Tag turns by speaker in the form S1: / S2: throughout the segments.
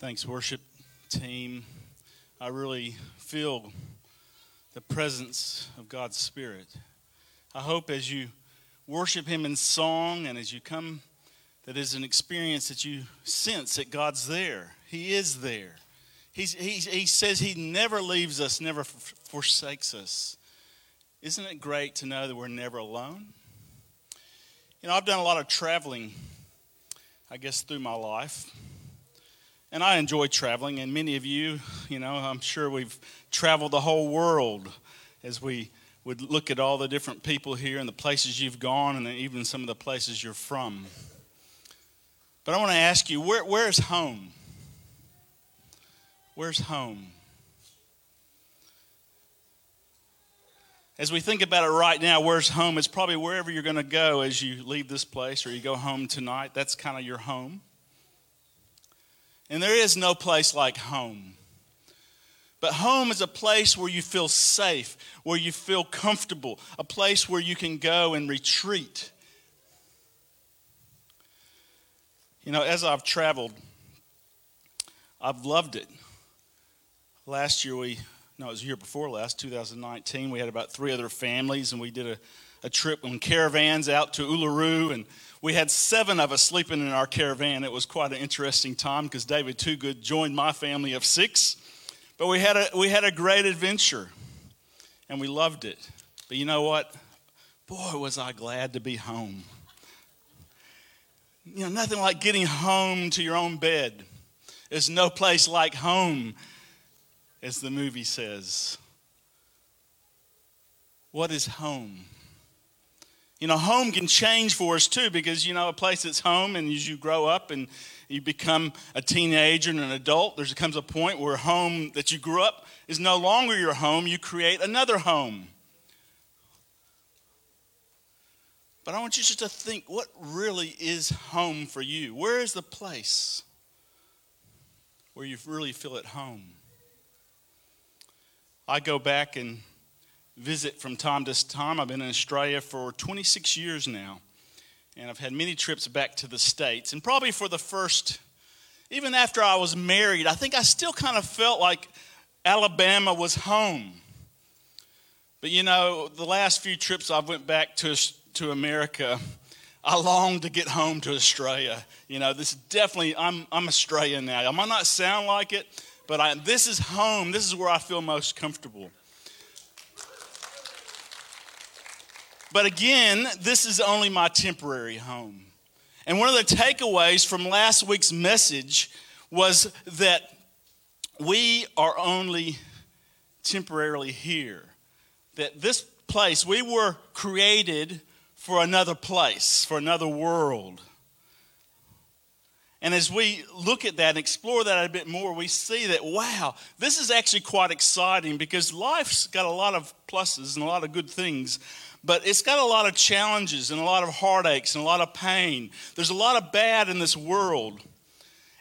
S1: Thanks, worship team. I really feel the presence of God's Spirit. I hope as you worship Him in song and as you come, that is an experience that you sense that God's there. He is there. He's, he's, he says He never leaves us, never f- forsakes us. Isn't it great to know that we're never alone? You know, I've done a lot of traveling, I guess, through my life. And I enjoy traveling, and many of you, you know, I'm sure we've traveled the whole world as we would look at all the different people here and the places you've gone, and even some of the places you're from. But I want to ask you, where, where's home? Where's home? As we think about it right now, where's home? It's probably wherever you're going to go as you leave this place or you go home tonight. That's kind of your home. And there is no place like home. But home is a place where you feel safe, where you feel comfortable, a place where you can go and retreat. You know, as I've traveled, I've loved it. Last year, we, no, it was year before last, 2019, we had about three other families, and we did a, a trip on caravans out to Uluru, and we had seven of us sleeping in our caravan. It was quite an interesting time because David Toogood joined my family of six. But we had, a, we had a great adventure and we loved it. But you know what? Boy, was I glad to be home. You know, nothing like getting home to your own bed. There's no place like home, as the movie says. What is home? You know, home can change for us too because, you know, a place that's home and as you grow up and you become a teenager and an adult, there comes a point where home that you grew up is no longer your home. You create another home. But I want you just to think what really is home for you? Where is the place where you really feel at home? I go back and visit from time to time. I've been in Australia for 26 years now, and I've had many trips back to the States. And probably for the first, even after I was married, I think I still kind of felt like Alabama was home. But you know, the last few trips I've went back to, to America, I longed to get home to Australia. You know, this definitely, I'm, I'm Australian now. I might not sound like it, but I, this is home. This is where I feel most comfortable. But again, this is only my temporary home. And one of the takeaways from last week's message was that we are only temporarily here. That this place, we were created for another place, for another world. And as we look at that and explore that a bit more, we see that, wow, this is actually quite exciting because life's got a lot of pluses and a lot of good things but it's got a lot of challenges and a lot of heartaches and a lot of pain. There's a lot of bad in this world.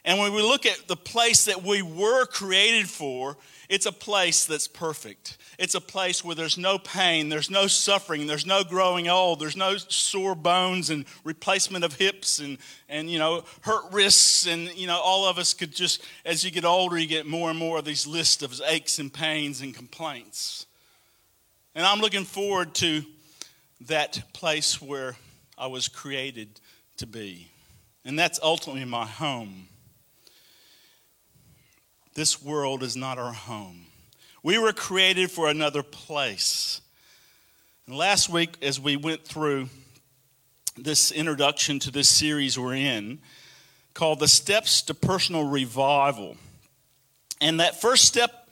S1: And when we look at the place that we were created for, it's a place that's perfect. It's a place where there's no pain, there's no suffering, there's no growing old, there's no sore bones and replacement of hips and, and you know, hurt wrists. And, you know, all of us could just, as you get older, you get more and more of these lists of aches and pains and complaints. And I'm looking forward to that place where I was created to be. And that's ultimately my home. This world is not our home. We were created for another place. And last week, as we went through this introduction to this series we're in, called The Steps to Personal Revival. And that first step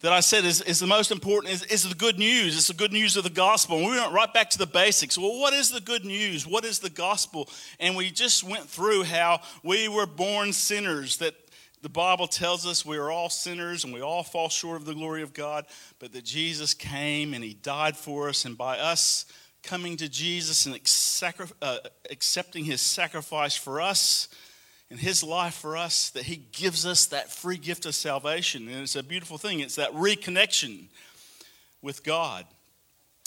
S1: that I said is, is the most important is, is the good news. It's the good news of the gospel. And we went right back to the basics. Well, what is the good news? What is the gospel? And we just went through how we were born sinners, that the Bible tells us we are all sinners and we all fall short of the glory of God, but that Jesus came and he died for us. And by us coming to Jesus and uh, accepting his sacrifice for us, in his life for us that he gives us that free gift of salvation. And it's a beautiful thing. It's that reconnection with God.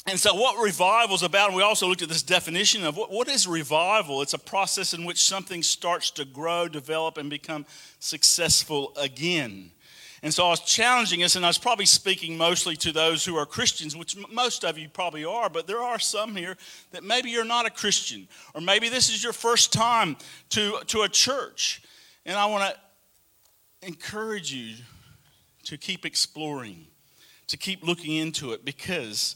S1: and so, what revival is about, and we also looked at this definition of what, what is revival? It's a process in which something starts to grow, develop, and become successful again. And so I was challenging us, and I was probably speaking mostly to those who are Christians, which most of you probably are, but there are some here that maybe you're not a Christian, or maybe this is your first time to, to a church. And I want to encourage you to keep exploring, to keep looking into it, because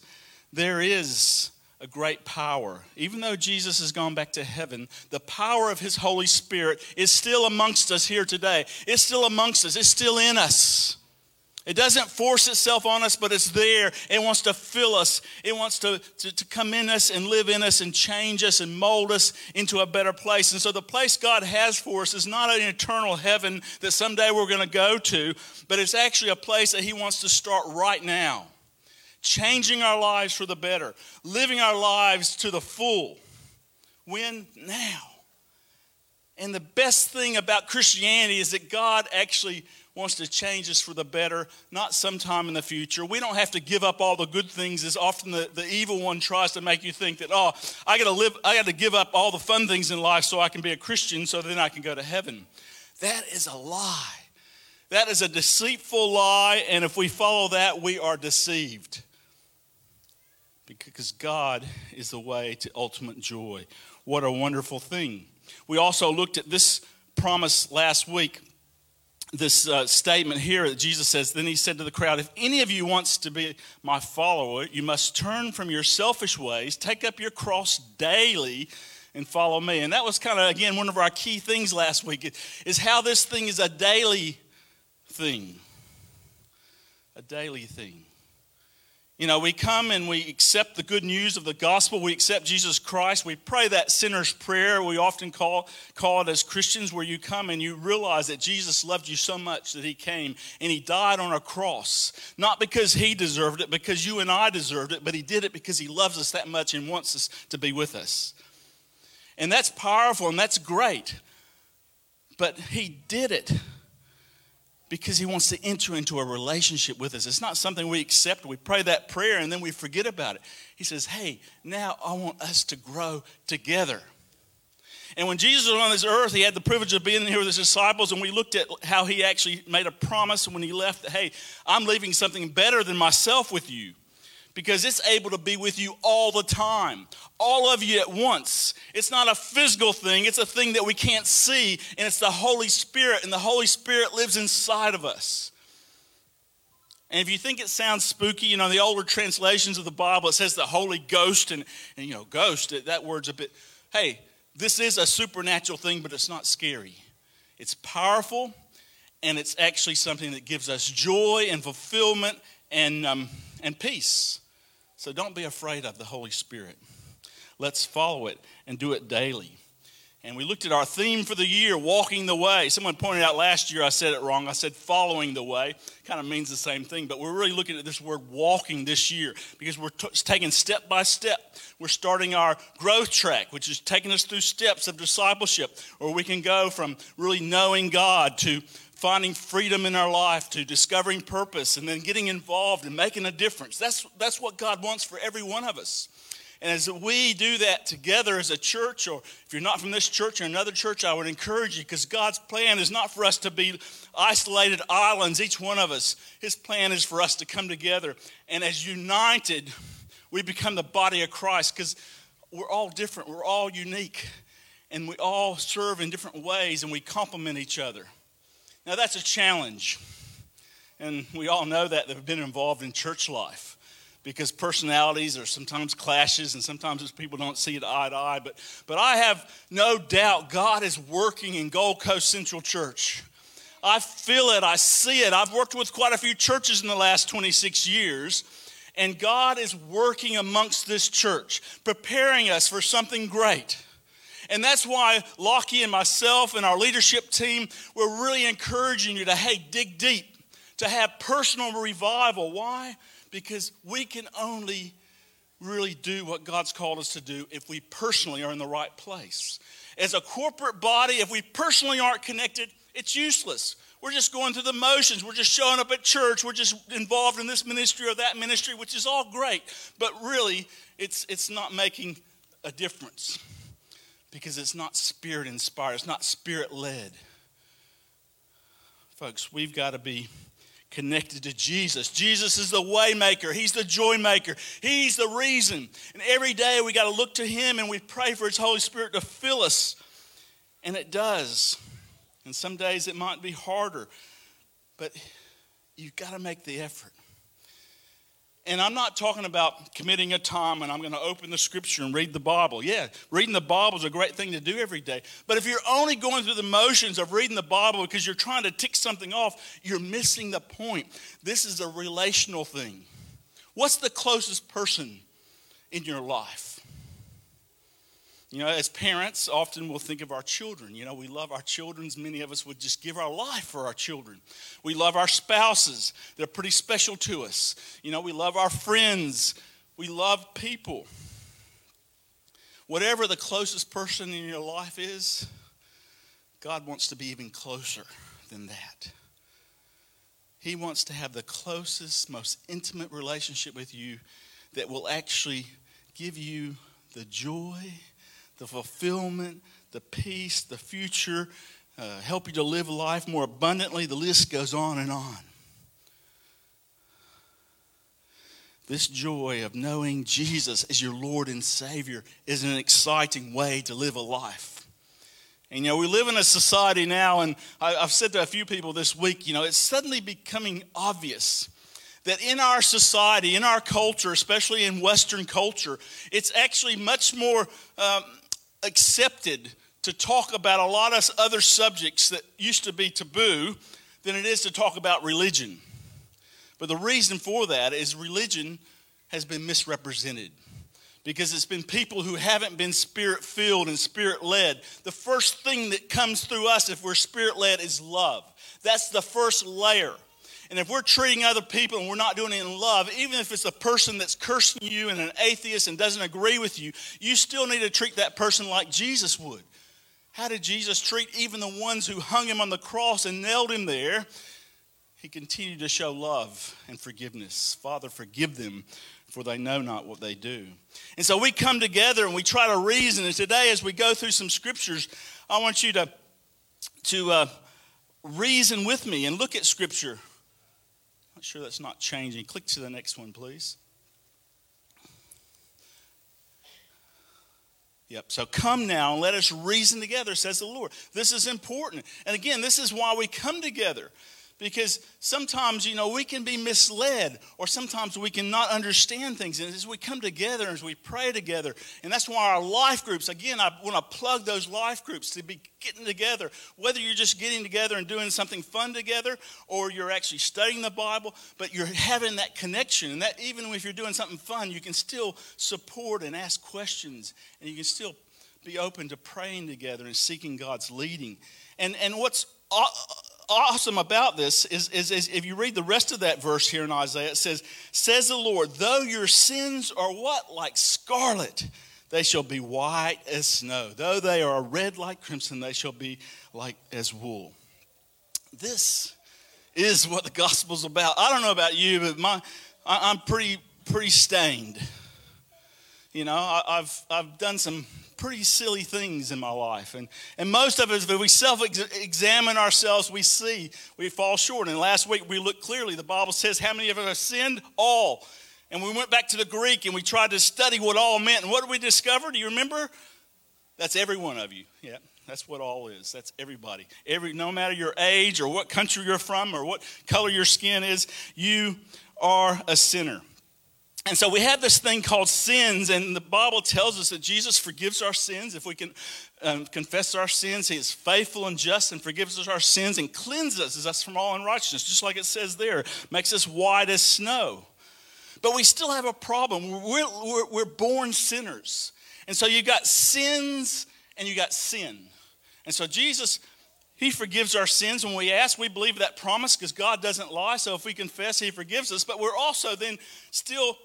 S1: there is a great power. Even though Jesus has gone back to heaven, the power of his Holy Spirit is still amongst us here today. It's still amongst us, it's still in us. It doesn't force itself on us, but it's there. It wants to fill us. It wants to, to, to, come in us and live in us and change us and mold us into a better place. And so, the place God has for us is not an eternal heaven that someday we're going to go to, but it's actually a place that He wants to start right now changing our lives for the better, living our lives to the full. When? Now. And the best thing about Christianity is that God actually wants to change us for the better, not sometime in the future. We don't have to give up all the good things as often the, the evil one tries to make you think that, oh, I gotta live, I gotta give up all the fun things in life so I can be a Christian so then I can go to heaven. That is a lie. That is a deceitful lie, and if we follow that, we are deceived because God is the way to ultimate joy. What a wonderful thing. We also looked at this promise last week, this uh, statement here that Jesus says. Then he said to the crowd, If any of you wants to be my follower, you must turn from your selfish ways, take up your cross daily, and follow me. And that was kind of, again, one of our key things last week is how this thing is a daily thing. A daily thing. You know, we come and we accept the good news of the gospel. We accept Jesus Christ. We pray that sinner's prayer we often call, call it as Christians, where you come and you realize that Jesus loved you so much that he came and he died on a cross. Not because he deserved it, because you and I deserved it, but he did it because he loves us that much and wants us to be with us. And that's powerful and that's great. But he did it because he wants to enter into a relationship with us. It's not something we accept. We pray that prayer and then we forget about it. He says, Hey, now I want us to grow together. And when Jesus was on this earth, he had the privilege of being here with his disciples, and we looked at how he actually made a promise when he left that, hey, I'm leaving something better than myself with you because it's able to be with you all the time, all of you at once. It's not a physical thing, it's a thing that we can't see, and it's the Holy Spirit, and the Holy Spirit lives inside of us. And if you think it sounds spooky, you know, the older translations of the Bible, it says the Holy Ghost, and, and you know, ghost, that word's a bit, hey, this is a supernatural thing, but it's not scary. It's powerful, and it's actually something that gives us joy and fulfillment and, um, and peace. So don't be afraid of the Holy Spirit. Let's follow it and do it daily. And we looked at our theme for the year, walking the way. Someone pointed out last year I said it wrong. I said following the way. Kind of means the same thing, but we're really looking at this word walking this year because we're t- taking step by step. We're starting our growth track, which is taking us through steps of discipleship, where we can go from really knowing God to finding freedom in our life to discovering purpose and then getting involved and making a difference. That's, that's what God wants for every one of us. And as we do that together as a church, or if you're not from this church or another church, I would encourage you because God's plan is not for us to be isolated islands, each one of us. His plan is for us to come together. And as united, we become the body of Christ because we're all different, we're all unique, and we all serve in different ways and we complement each other. Now, that's a challenge. And we all know that have been involved in church life because personalities are sometimes clashes and sometimes people don't see it eye to eye. But, but I have no doubt God is working in Gold Coast Central Church. I feel it, I see it. I've worked with quite a few churches in the last 26 years, and God is working amongst this church, preparing us for something great. And that's why Lockie and myself and our leadership team, we're really encouraging you to, hey, dig deep, to have personal revival. Why? Because we can only really do what God's called us to do if we personally are in the right place. As a corporate body, if we personally aren't connected, it's useless. we're just going through the motions. We're just showing up at church. We're just involved in this ministry or that ministry, which is all great. But really, it's, it's not making a difference because it's not spirit inspired, it's not spirit led. Folks, we've got to be connected to Jesus. Jesus is the waymaker. He's the joy maker. He's the reason. And every day we got to look to him and we pray for his Holy Spirit to fill us. And it does. And some days it might be harder, but you've got to make the effort. And I'm not talking about committing a time and I'm going to open the scripture and read the Bible. Yeah, reading the Bible is a great thing to do every day. But if you're only going through the motions of reading the Bible because you're trying to tick something off, you're missing the point. This is a relational thing. What's the closest person in your life? You know, as parents, often we'll think of our children. You know, we love our children. Many of us would just give our life for our children. We love our spouses, they're pretty special to us. You know, we love our friends, we love people. Whatever the closest person in your life is, God wants to be even closer than that. He wants to have the closest, most intimate relationship with you that will actually give you the joy the fulfillment, the peace, the future, uh, help you to live life more abundantly. The list goes on and on. This joy of knowing Jesus as your Lord and Savior is an exciting way to live a life. And you know, we live in a society now, and I, have said to a few people this week, you know, it's suddenly becoming obvious that in our society, in our culture, especially in Western culture, it's actually much more um, accepted to talk about a lot of other subjects that used to be taboo than it is to talk about religion. But the reason for that is religion has been misrepresented because it's been people who haven't been spirit filled and spirit led. The first thing that comes through us if we're spirit led is love. That's the first layer. And if we're treating other people and we're not doing it in love, even if it's a person that's cursing you and an atheist and doesn't agree with you, you still need to treat that person like Jesus would. How did Jesus treat even the ones who hung him on the cross and nailed him there? He continued to show love and forgiveness. Father, forgive them, for they know not what they do. And so we come together and we try to reason. And today, as we go through some scriptures, I want you to, to uh, reason with me and look at scripture sure that's not changing. Click to the next one, please. Yep. So come now and let us reason together, says the Lord. This is important. And again, this is why we come together because sometimes you know we can be misled or sometimes we can not understand things. And as we come together and as we pray together and that's why our life groups again i want to plug those life groups to be getting together. Whether you're just getting together and doing something fun together or you're actually studying the bible but you're having that connection. And that even if you're doing something fun you can still support and ask questions and you can still be open to praying together and seeking god's leading. And and what's awesome about this is, is, is, if you read the rest of that verse here in Isaiah, it says, Says the Lord, though your sins are what? Like scarlet, they shall be white as snow. Though they are red like crimson, they shall be like as wool. This is what the gospel's about. I don't know about you, but my, I, am pretty, pretty stained. You know, I, I've, I've done some pretty silly things in my life. And, and most of us, if we self examine ourselves, we see we fall short. And last week we looked clearly. The Bible says, How many of us have sinned? All. And we went back to the Greek and we tried to study what all meant. And what did we discover? Do you remember? That's every one of you. Yeah. That's what all is. That's everybody. Every no matter your age or what country you're from or what color your skin is, you are a sinner. And so we have this thing called sins, and the Bible tells us that Jesus forgives our sins. If we can um, confess our sins, He is faithful and just and forgives us our sins and cleanses us from all unrighteousness, just like it says there, makes us white as snow. But we still have a problem. We're, we're, we're born sinners. And so you've got sins and you've got sin. And so Jesus he forgives our sins when we ask. We believe that promise because God doesn't lie. So if we confess, He forgives us. But we're also then still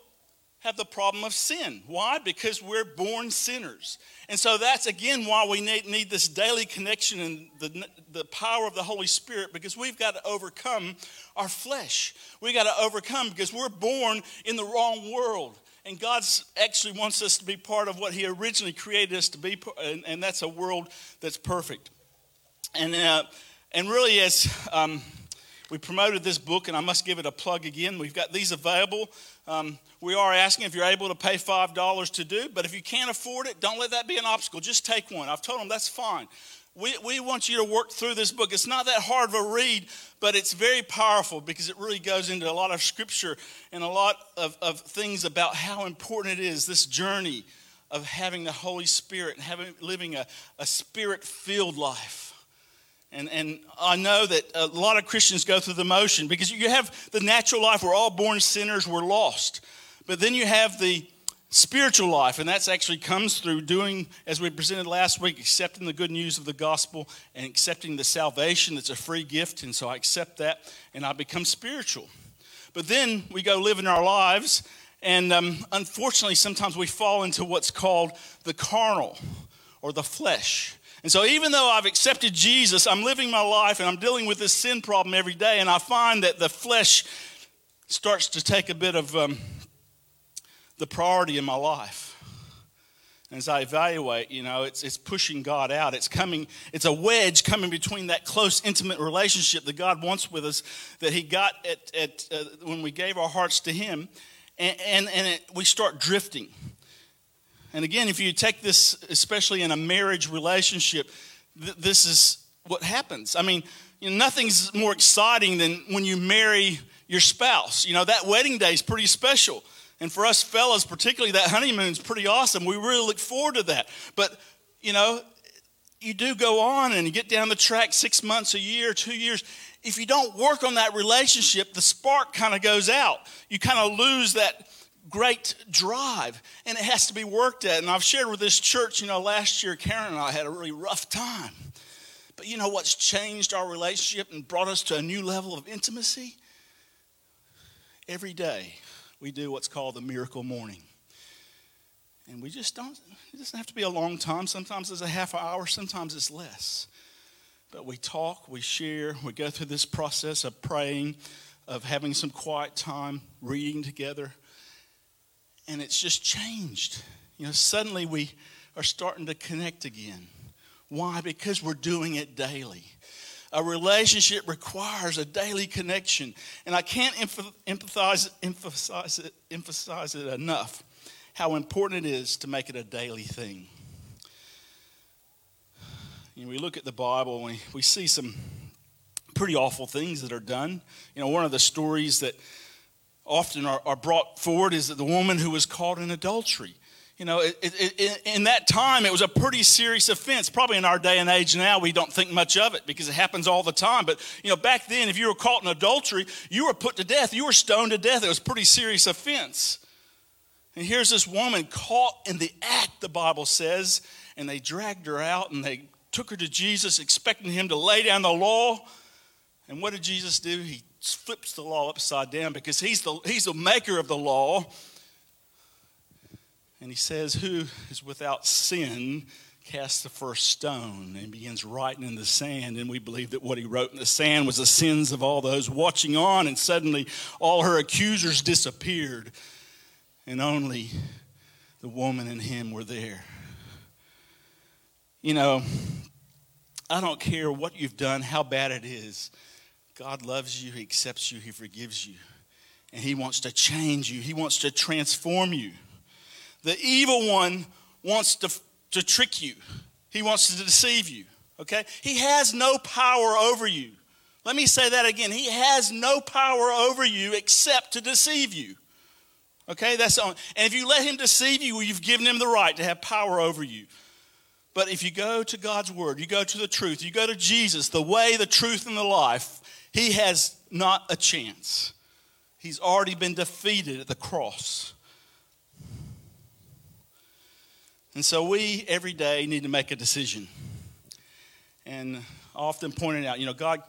S1: have the problem of sin. Why? Because we're born sinners. And so that's again why we need, need this daily connection and the, the power of the Holy Spirit because we've got to overcome our flesh. We've got to overcome because we're born in the wrong world. And God actually wants us to be part of what He originally created us to be, and, and that's a world that's perfect. And, uh, and really, as um, we promoted this book, and I must give it a plug again, we've got these available. Um, we are asking if you're able to pay $5 to do, but if you can't afford it, don't let that be an obstacle. Just take one. I've told them that's fine. We, we want you to work through this book. It's not that hard of a read, but it's very powerful because it really goes into a lot of scripture and a lot of, of things about how important it is, this journey of having the Holy Spirit and having, living a, a spirit filled life. And, and I know that a lot of Christians go through the motion because you have the natural life, we're all born sinners, we're lost. But then you have the spiritual life, and that's actually comes through doing, as we presented last week, accepting the good news of the gospel and accepting the salvation that's a free gift. And so I accept that and I become spiritual. But then we go living our lives, and um, unfortunately, sometimes we fall into what's called the carnal or the flesh. And so, even though I've accepted Jesus, I'm living my life and I'm dealing with this sin problem every day, and I find that the flesh starts to take a bit of um, the priority in my life. As I evaluate, you know, it's, it's pushing God out. It's coming, it's a wedge coming between that close, intimate relationship that God wants with us that He got at, at uh, when we gave our hearts to Him, and, and, and it, we start drifting. And again, if you take this, especially in a marriage relationship, th- this is what happens. I mean, you know, nothing's more exciting than when you marry your spouse. You know, that wedding day is pretty special. And for us fellas, particularly, that honeymoon's pretty awesome. We really look forward to that. But, you know, you do go on and you get down the track six months, a year, two years. If you don't work on that relationship, the spark kind of goes out. You kind of lose that great drive, and it has to be worked at. And I've shared with this church, you know, last year, Karen and I had a really rough time. But you know what's changed our relationship and brought us to a new level of intimacy? Every day, we do what's called the miracle morning. And we just don't, it doesn't have to be a long time. Sometimes it's a half hour, sometimes it's less. But we talk, we share, we go through this process of praying, of having some quiet time, reading together and it's just changed. You know, suddenly we are starting to connect again. Why? Because we're doing it daily. A relationship requires a daily connection, and I can't emphasize, emphasize, it, emphasize it enough how important it is to make it a daily thing. You know, we look at the Bible and we, we see some pretty awful things that are done. You know, one of the stories that often are, are brought forward is that the woman who was caught in adultery. You know, it, it, it, in that time, it was a pretty serious offense. Probably in our day and age now, we don't think much of it because it happens all the time. But, you know, back then, if you were caught in adultery, you were put to death. You were stoned to death. It was a pretty serious offense. And here's this woman caught in the act, the Bible says, and they dragged her out and they took her to Jesus, expecting him to lay down the law. And what did Jesus do? He flips the law upside down because he's the, he's the maker of the law. And he says, Who is without sin cast the first stone and begins writing in the sand. And we believe that what he wrote in the sand was the sins of all those watching on. And suddenly all her accusers disappeared, and only the woman and him were there. You know, I don't care what you've done, how bad it is. God loves you, He accepts you, He forgives you, and He wants to change you, He wants to transform you. The evil one wants to, to trick you, he wants to deceive you, okay? He has no power over you. Let me say that again. He has no power over you except to deceive you. Okay, that's on. And if you let him deceive you, you've given him the right to have power over you. But if you go to God's word, you go to the truth, you go to Jesus, the way, the truth, and the life, he has not a chance. He's already been defeated at the cross. And so we every day need to make a decision. And often pointed out, you know, God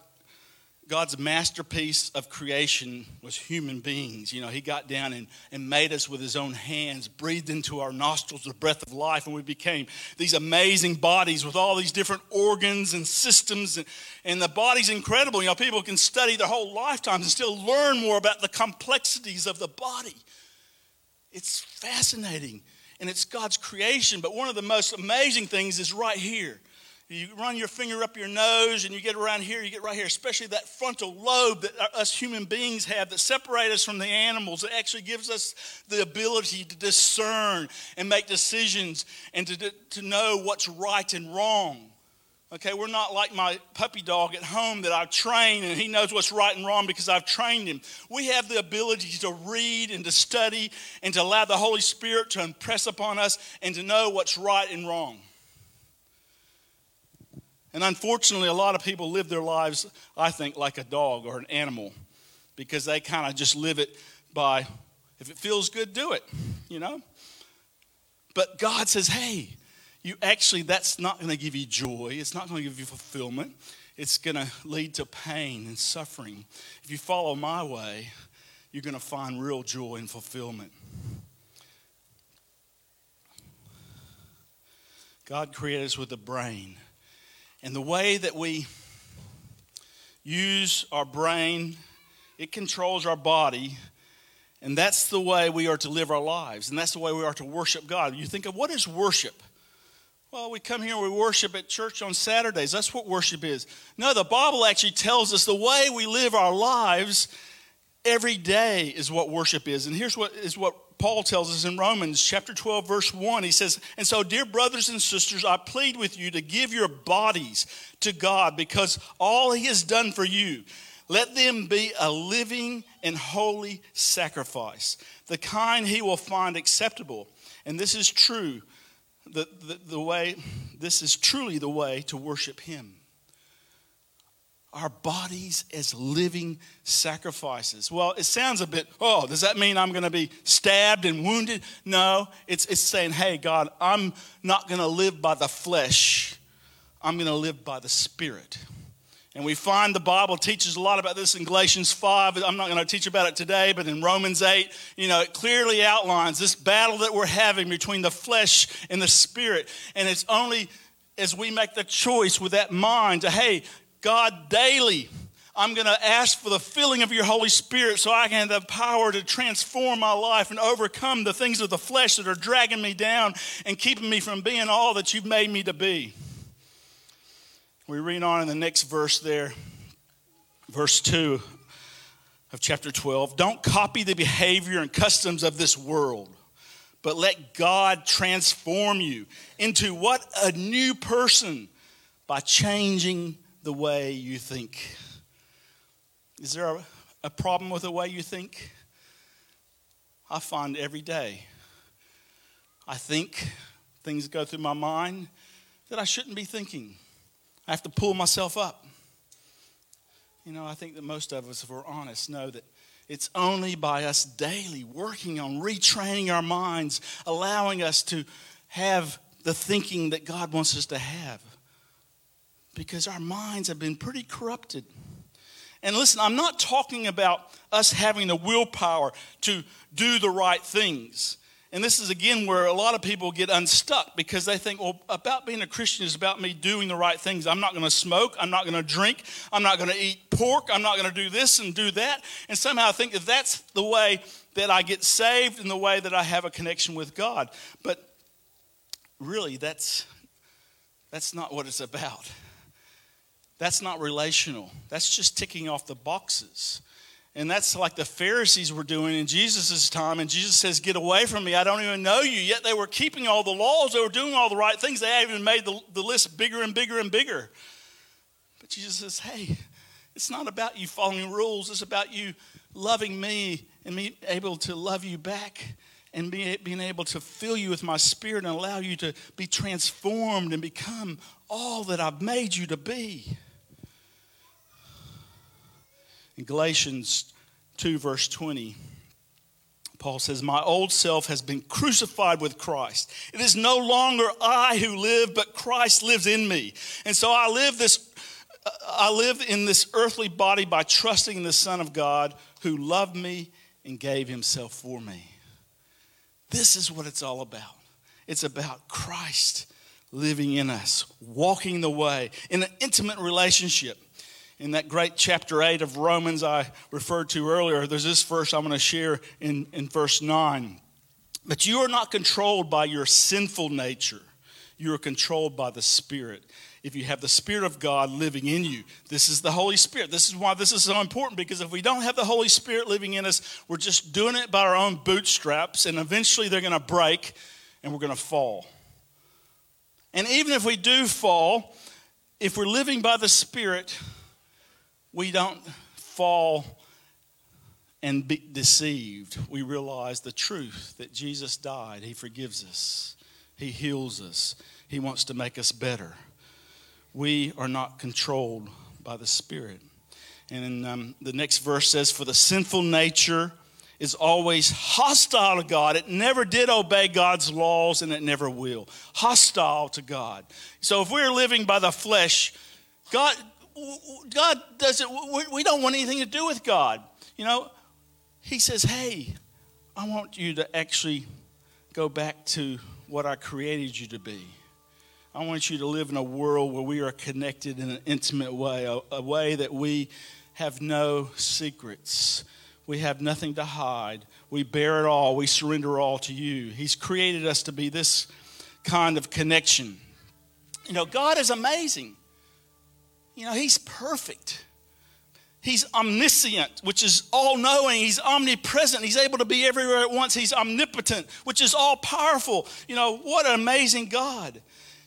S1: God's masterpiece of creation was human beings. You know, He got down and, and made us with His own hands, breathed into our nostrils the breath of life, and we became these amazing bodies with all these different organs and systems. And, and the body's incredible. You know, people can study their whole lifetimes and still learn more about the complexities of the body. It's fascinating, and it's God's creation. But one of the most amazing things is right here you run your finger up your nose and you get around here, you get right here, especially that frontal lobe that us human beings have that separate us from the animals. It actually gives us the ability to discern and make decisions and to, to know what's right and wrong. Okay, we're not like my puppy dog at home that I've trained and he knows what's right and wrong because I've trained him. We have the ability to read and to study and to allow the Holy Spirit to impress upon us and to know what's right and wrong. And unfortunately, a lot of people live their lives, I think, like a dog or an animal because they kind of just live it by, if it feels good, do it, you know? But God says, hey, you actually, that's not going to give you joy. It's not going to give you fulfillment. It's going to lead to pain and suffering. If you follow my way, you're going to find real joy and fulfillment. God created us with a brain. And the way that we use our brain, it controls our body. And that's the way we are to live our lives. And that's the way we are to worship God. You think of what is worship? Well, we come here and we worship at church on Saturdays. That's what worship is. No, the Bible actually tells us the way we live our lives every day is what worship is. And here's what is what Paul tells us in Romans chapter 12, verse 1. He says, And so, dear brothers and sisters, I plead with you to give your bodies to God because all he has done for you. Let them be a living and holy sacrifice, the kind he will find acceptable. And this is true, the, the, the way, this is truly the way to worship him our bodies as living sacrifices. Well, it sounds a bit, oh, does that mean I'm going to be stabbed and wounded? No, it's, it's saying, hey, God, I'm not going to live by the flesh, I'm going to live by the Spirit. And we find the Bible teaches a lot about this in Galatians 5. I'm not going to teach about it today, but in Romans 8, you know, it clearly outlines this battle that we're having between the flesh and the spirit. And it's only as we make the choice with that mind to, hey, God, daily, I'm going to ask for the filling of your Holy Spirit so I can have the power to transform my life and overcome the things of the flesh that are dragging me down and keeping me from being all that you've made me to be. We read on in the next verse there, verse 2 of chapter 12. Don't copy the behavior and customs of this world, but let God transform you into what? A new person by changing the way you think. Is there a, a problem with the way you think? I find every day. I think things go through my mind that I shouldn't be thinking. I have to pull myself up. You know, I think that most of us, if we're honest, know that it's only by us daily working on retraining our minds, allowing us to have the thinking that God wants us to have because our minds have been pretty corrupted. And listen, I'm not talking about us having the willpower to do the right things. And this is again where a lot of people get unstuck because they think, well, about being a Christian is about me doing the right things. I'm not going to smoke. I'm not going to drink. I'm not going to eat pork. I'm not going to do this and do that. And somehow I think that that's the way that I get saved and the way that I have a connection with God. But really, that's, that's not what it's about. That's not relational. That's just ticking off the boxes. And that's like the Pharisees were doing in Jesus' time. And Jesus says, Get away from me. I don't even know you. Yet they were keeping all the laws. They were doing all the right things. They even made the, the list bigger and bigger and bigger. But Jesus says, Hey, it's not about you following rules. It's about you loving me and me able to love you back and be, being able to fill you with my spirit and allow you to be transformed and become all that I've made you to be. In Galatians 2, verse 20, Paul says, My old self has been crucified with Christ. It is no longer I who live, but Christ lives in me. And so I live this I live in this earthly body by trusting in the Son of God who loved me and gave himself for me. This is what it's all about. It's about Christ living in us, walking the way in an intimate relationship. In that great chapter 8 of Romans I referred to earlier, there's this verse I'm going to share in, in verse 9. But you are not controlled by your sinful nature, you are controlled by the Spirit if you have the Spirit of God living in you. This is the Holy Spirit. This is why this is so important because if we don't have the Holy Spirit living in us, we're just doing it by our own bootstraps, and eventually they're going to break and we're going to fall. And even if we do fall, if we're living by the Spirit, we don't fall and be deceived. We realize the truth that Jesus died. He forgives us, He heals us, He wants to make us better we are not controlled by the Spirit. And um, the next verse says, For the sinful nature is always hostile to God. It never did obey God's laws and it never will. Hostile to God. So if we're living by the flesh, God, God doesn't, we don't want anything to do with God. You know, He says, Hey, I want you to actually go back to what I created you to be. I want you to live in a world where we are connected in an intimate way, a, a, way that we have no secrets. We have nothing to hide. We bear it all. We surrender all to you. He's created us to be this kind of connection. You know, God is amazing. You know, He's perfect. He's omniscient, which is all knowing. He's omnipresent. He's able to be everywhere at once. He's omnipotent, which is all powerful. You know, what an amazing God.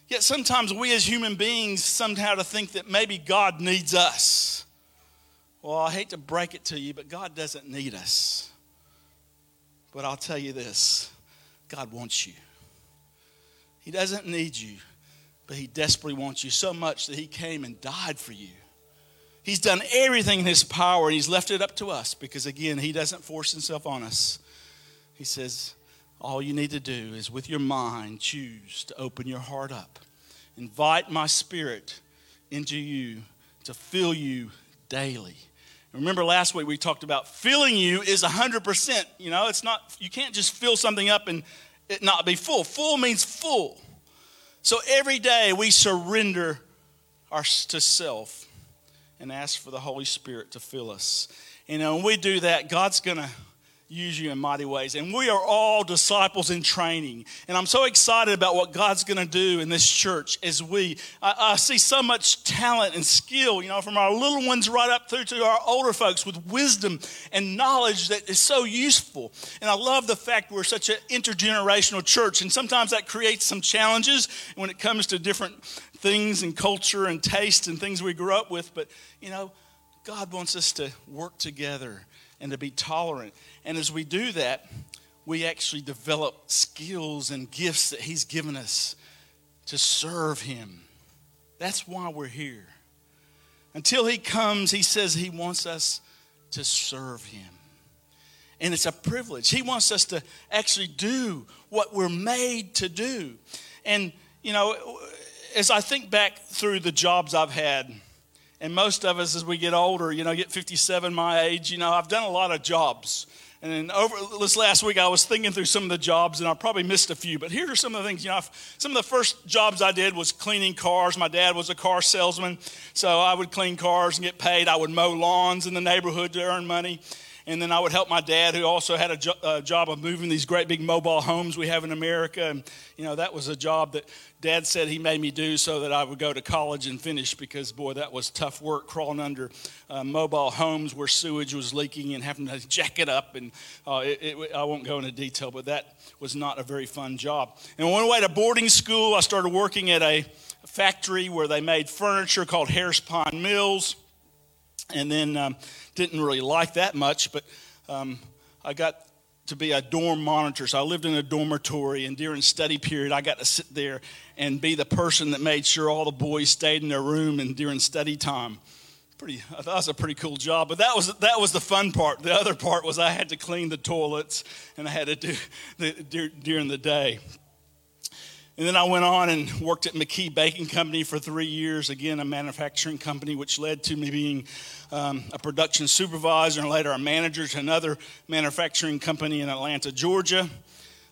S1: Yet sometimes we as human beings somehow to think that maybe God needs us. Well, I hate to break it to you, but God doesn't need us. But I'll tell you this God wants you. He doesn't need you, but He desperately wants you so much that He came and died for you. He's done everything in His power, and He's left it up to us because, again, He doesn't force Himself on us. He says, all you need to do is, with your mind, choose to open your heart up. Invite my spirit into you to fill you daily. Remember last week we talked about filling you is 100%. You know, it's not, you can't just fill something up and it not be full. Full means full. So every day we surrender our, to self and ask for the Holy Spirit to fill us. You know, when we do that, God's going to use you in mighty ways. And we are all disciples in training. And I'm so excited about what God's going to do in this church as we, I, I, see so much talent and skill, you know, from our little ones right up through to our older folks with wisdom and knowledge that is so useful. And I love the fact we're such an intergenerational church. And sometimes that creates some challenges when it comes to different things and culture and taste and things we grew up with. But, you know, God wants us to work together and to be tolerant. And as we do that, we actually develop skills and gifts that He's given us to serve Him. That's why we're here. Until He comes, He says He wants us to serve Him. And it's a privilege. He wants us to actually do what we're made to do. And, you know, as I think back through the jobs I've had, and most of us, as we get older, you know, get 57, my age, you know, I've done a lot of jobs. And over this last week, I was thinking through some of the jobs, and I probably missed a few. But here are some of the things. You know, some of the first jobs I did was cleaning cars. My dad was a car salesman, so I would clean cars and get paid. I would mow lawns in the neighborhood to earn money. And then I would help my dad, who also had a, jo- a job of moving these great big mobile homes we have in America. And, you know, that was a job that dad said he made me do so that I would go to college and finish because, boy, that was tough work crawling under uh, mobile homes where sewage was leaking and having to jack it up. And uh, it, it, I won't go into detail, but that was not a very fun job. And I went to boarding school, I started working at a factory where they made furniture called Harris Pine Mills. And then um, didn't really like that much, but um, I got to be a dorm monitor. So I lived in a dormitory, and during study period, I got to sit there and be the person that made sure all the boys stayed in their room and during study time. Pretty, I thought it was a pretty cool job, but that was that was the fun part. The other part was I had to clean the toilets, and I had to do the, during the day. And then I went on and worked at McKee Baking Company for three years, again, a manufacturing company, which led to me being um, a production supervisor and later a manager to another manufacturing company in Atlanta, Georgia.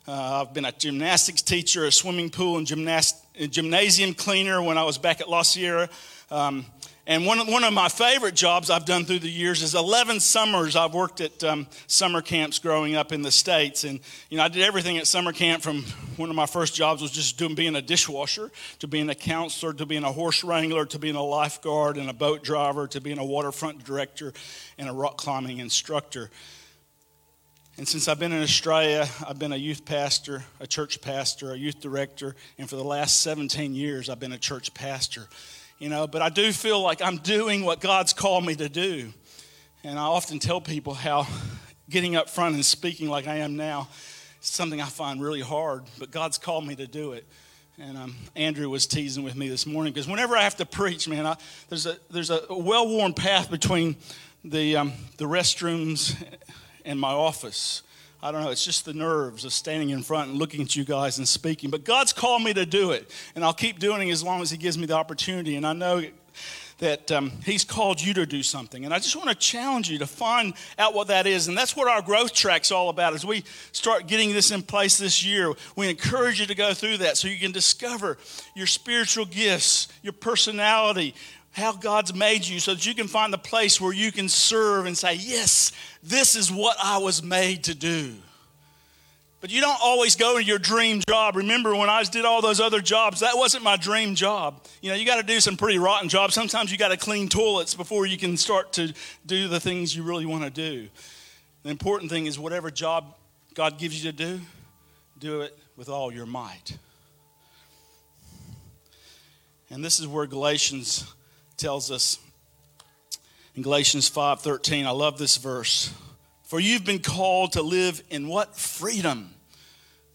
S1: Uh, I've been a gymnastics teacher, a swimming pool and gymnast- gymnasium cleaner when I was back at La Sierra. Um, and one of, one of my favorite jobs I've done through the years is 11 summers I've worked at um, summer camps growing up in the States. And, you know, I did everything at summer camp from one of my first jobs was just doing being a dishwasher to being a counselor to being a horse wrangler to being a lifeguard and a boat driver to being a waterfront director and a rock climbing instructor. And since I've been in Australia, I've been a youth pastor, a church pastor, a youth director, and for the last 17 years, I've been a church pastor you know, but I do feel like I'm doing what God's called me to do. And I often tell people how getting up front and speaking like I am now is something I find really hard, but God's called me to do it. And um, Andrew was teasing with me this morning because whenever I have to preach, man, I, there's a there's a well worn path between the um, the restrooms and my office. I don't know, it's just the nerves of standing in front and looking at you guys and speaking. But God's called me to do it, and I'll keep doing it as long as He gives me the opportunity. And I know that um, He's called you to do something. And I just want to challenge you to find out what that is. And that's what our growth track's all about. As we start getting this in place this year, we encourage you to go through that so you can discover your spiritual gifts, your personality, how God's made you so that you can find the place where you can serve and say, Yes, this is what I was made to do. But you don't always go to your dream job. Remember when I did all those other jobs, that wasn't my dream job. You know, you got to do some pretty rotten jobs. Sometimes you got to clean toilets before you can start to do the things you really want to do. The important thing is whatever job God gives you to do, do it with all your might. And this is where Galatians tells us in Galatians 5:13. I love this verse. For you've been called to live in what? Freedom.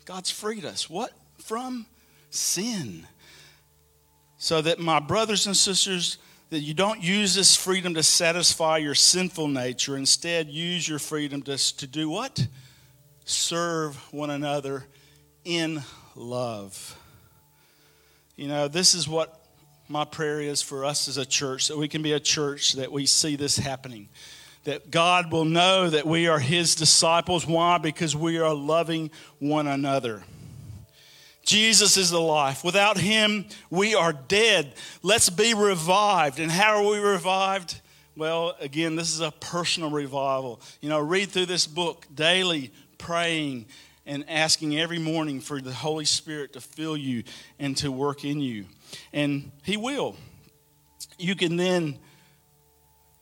S1: God's freed us. What? From sin. So that my brothers and sisters, that you don't use this freedom to satisfy your sinful nature. Instead, use your freedom to, to do what? Serve one another in love. You know, this is what my prayer is for us as a church that we can be a church that we see this happening. That God will know that we are His disciples. Why? Because we are loving one another. Jesus is the life. Without Him, we are dead. Let's be revived. And how are we revived? Well, again, this is a personal revival. You know, read through this book daily, praying and asking every morning for the Holy Spirit to fill you and to work in you and He will. You can then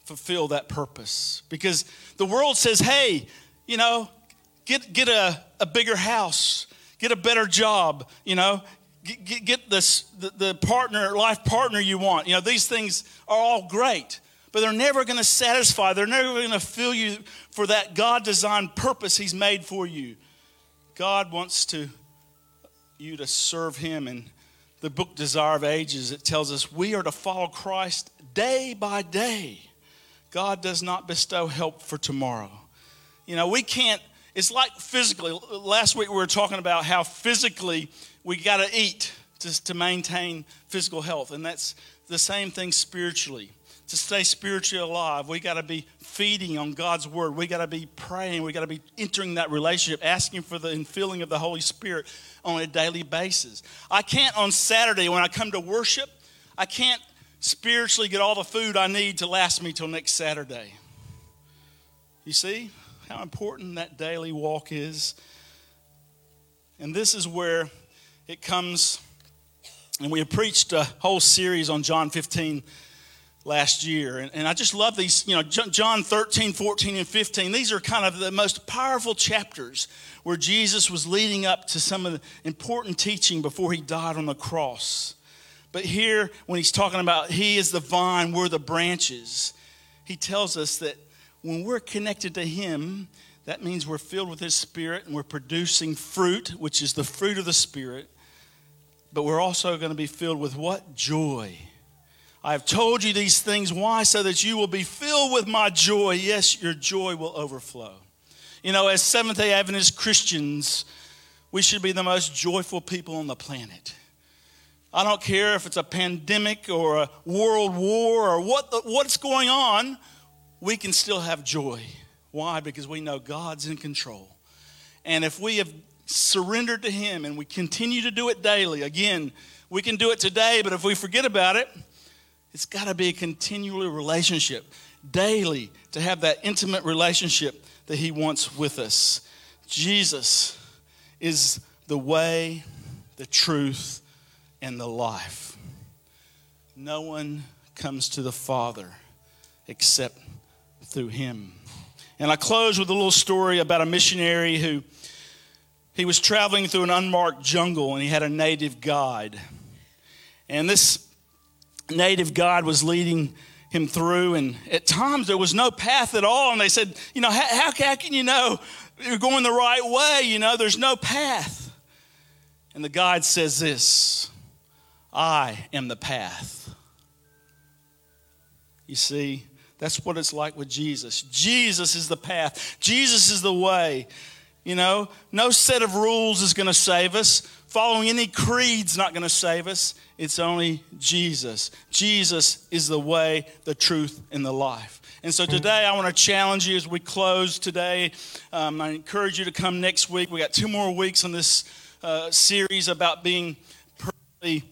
S1: fulfill that purpose because the world says, hey, you know, get, get a, a bigger house, get a better job, you know, get, get this, the, the partner, life partner you want. You know, these things are all great but they're never going to satisfy. They're never going to fill you for that God designed purpose He's made for you. God wants to you to serve Him and the book Desire of Ages, it tells us we are to follow Christ day by day. God does not bestow help for tomorrow. You know, we can't, it's like physically. Last week we were talking about how physically we got to eat just to maintain physical health, and that's the same thing spiritually to stay spiritually alive, we got to be feeding on God's word. We got to be praying. We got to be entering that relationship, asking for the infilling of the Holy Spirit on a daily basis. I can't on Saturday when I come to worship, I can't spiritually get all the food I need to last me till next Saturday. You see how important that daily walk is? And this is where it comes, and we have preached a whole series on John 15 last year. And, and I just love these, you know, John 13, 14, and 15. These are kind of the most powerful chapters where Jesus was leading up to some of the important teaching before he died on the cross. But here, when he's talking about he is the vine, we're the branches, he tells us that when we're connected to him, that means we're filled with his spirit and we're producing fruit, which is the fruit of the spirit. But we're also going to be filled with what? Joy I have told you these things. Why? So that you will be filled with my joy. Yes, your joy will overflow. You know, as Seventh day Adventist Christians, we should be the most joyful people on the planet. I don't care if it's a pandemic or a world war or what the, what's going on, we can still have joy. Why? Because we know God's in control. And if we have surrendered to Him and we continue to do it daily, again, we can do it today, but if we forget about it, it's got to be a continual relationship, daily, to have that intimate relationship that He wants with us. Jesus is the way, the truth, and the life. No one comes to the Father except through Him. And I close with a little story about a missionary who he was traveling through an unmarked jungle and he had a native guide. And this native God was leading him through, and at times there was no path at all. And they said, You know, how, how, how can you know you're going the right way? You know, there's no path. And the guide says this I am the path. You see, that's what it's like with Jesus. Jesus is the path, Jesus is the way. You know, no set of rules is going to save us. Following any creed's not going to save us. It's only Jesus. Jesus is the way, the truth, and the life. And so today I want to challenge you as we close today. Um, I encourage you to come next week. We got two more weeks on this uh, series about being perfectly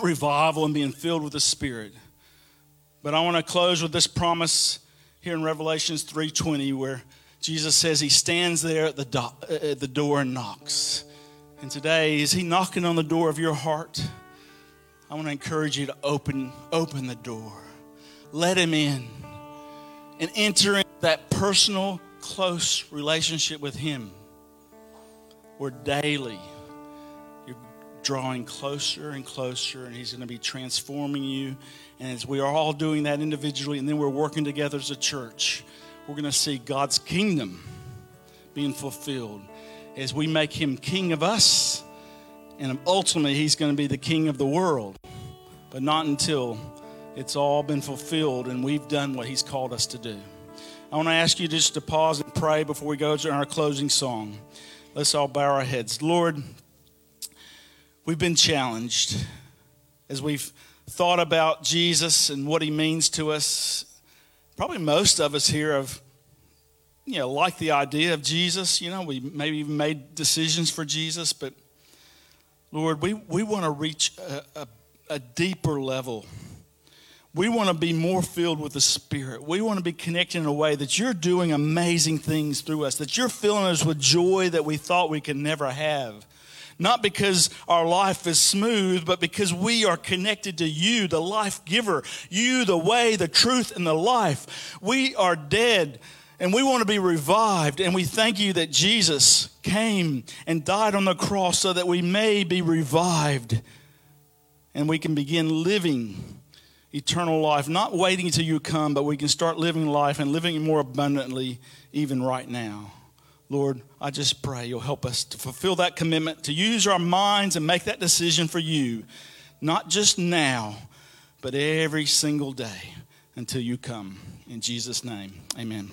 S1: revival and being filled with the Spirit. But I want to close with this promise here in Revelations 3:20 where Jesus says he stands there at the, do- at the door and knocks. And today, is he knocking on the door of your heart? I want to encourage you to open, open the door. Let him in and enter into that personal, close relationship with him where daily you're drawing closer and closer, and he's going to be transforming you. And as we are all doing that individually, and then we're working together as a church, we're going to see God's kingdom being fulfilled as we make him king of us. And ultimately, he's going to be the king of the world. But not until it's all been fulfilled and we've done what he's called us to do. I want to ask you just to pause and pray before we go to our closing song. Let's all bow our heads. Lord, we've been challenged as we've thought about Jesus and what he means to us probably most of us here have you know like the idea of jesus. You know we maybe even made decisions for jesus but lord we, we want to reach a, a, a deeper level. We want to be more filled with the spirit. We want to be connected in a way that you're doing amazing things through us that you're filling us with joy that we thought we could never have. Not because our life is smooth, but because we are connected to you, the life giver, you, the way, the truth, and the life. We are dead and we want to be revived. And we thank you that Jesus came and died on the cross so that we may be revived and we can begin living eternal life, not waiting until you come, but we can start living life and living more abundantly even right now. Lord, I just pray you'll help us to fulfill that commitment, to use our minds and make that decision for you, not just now, but every single day until you come. In Jesus' name, amen.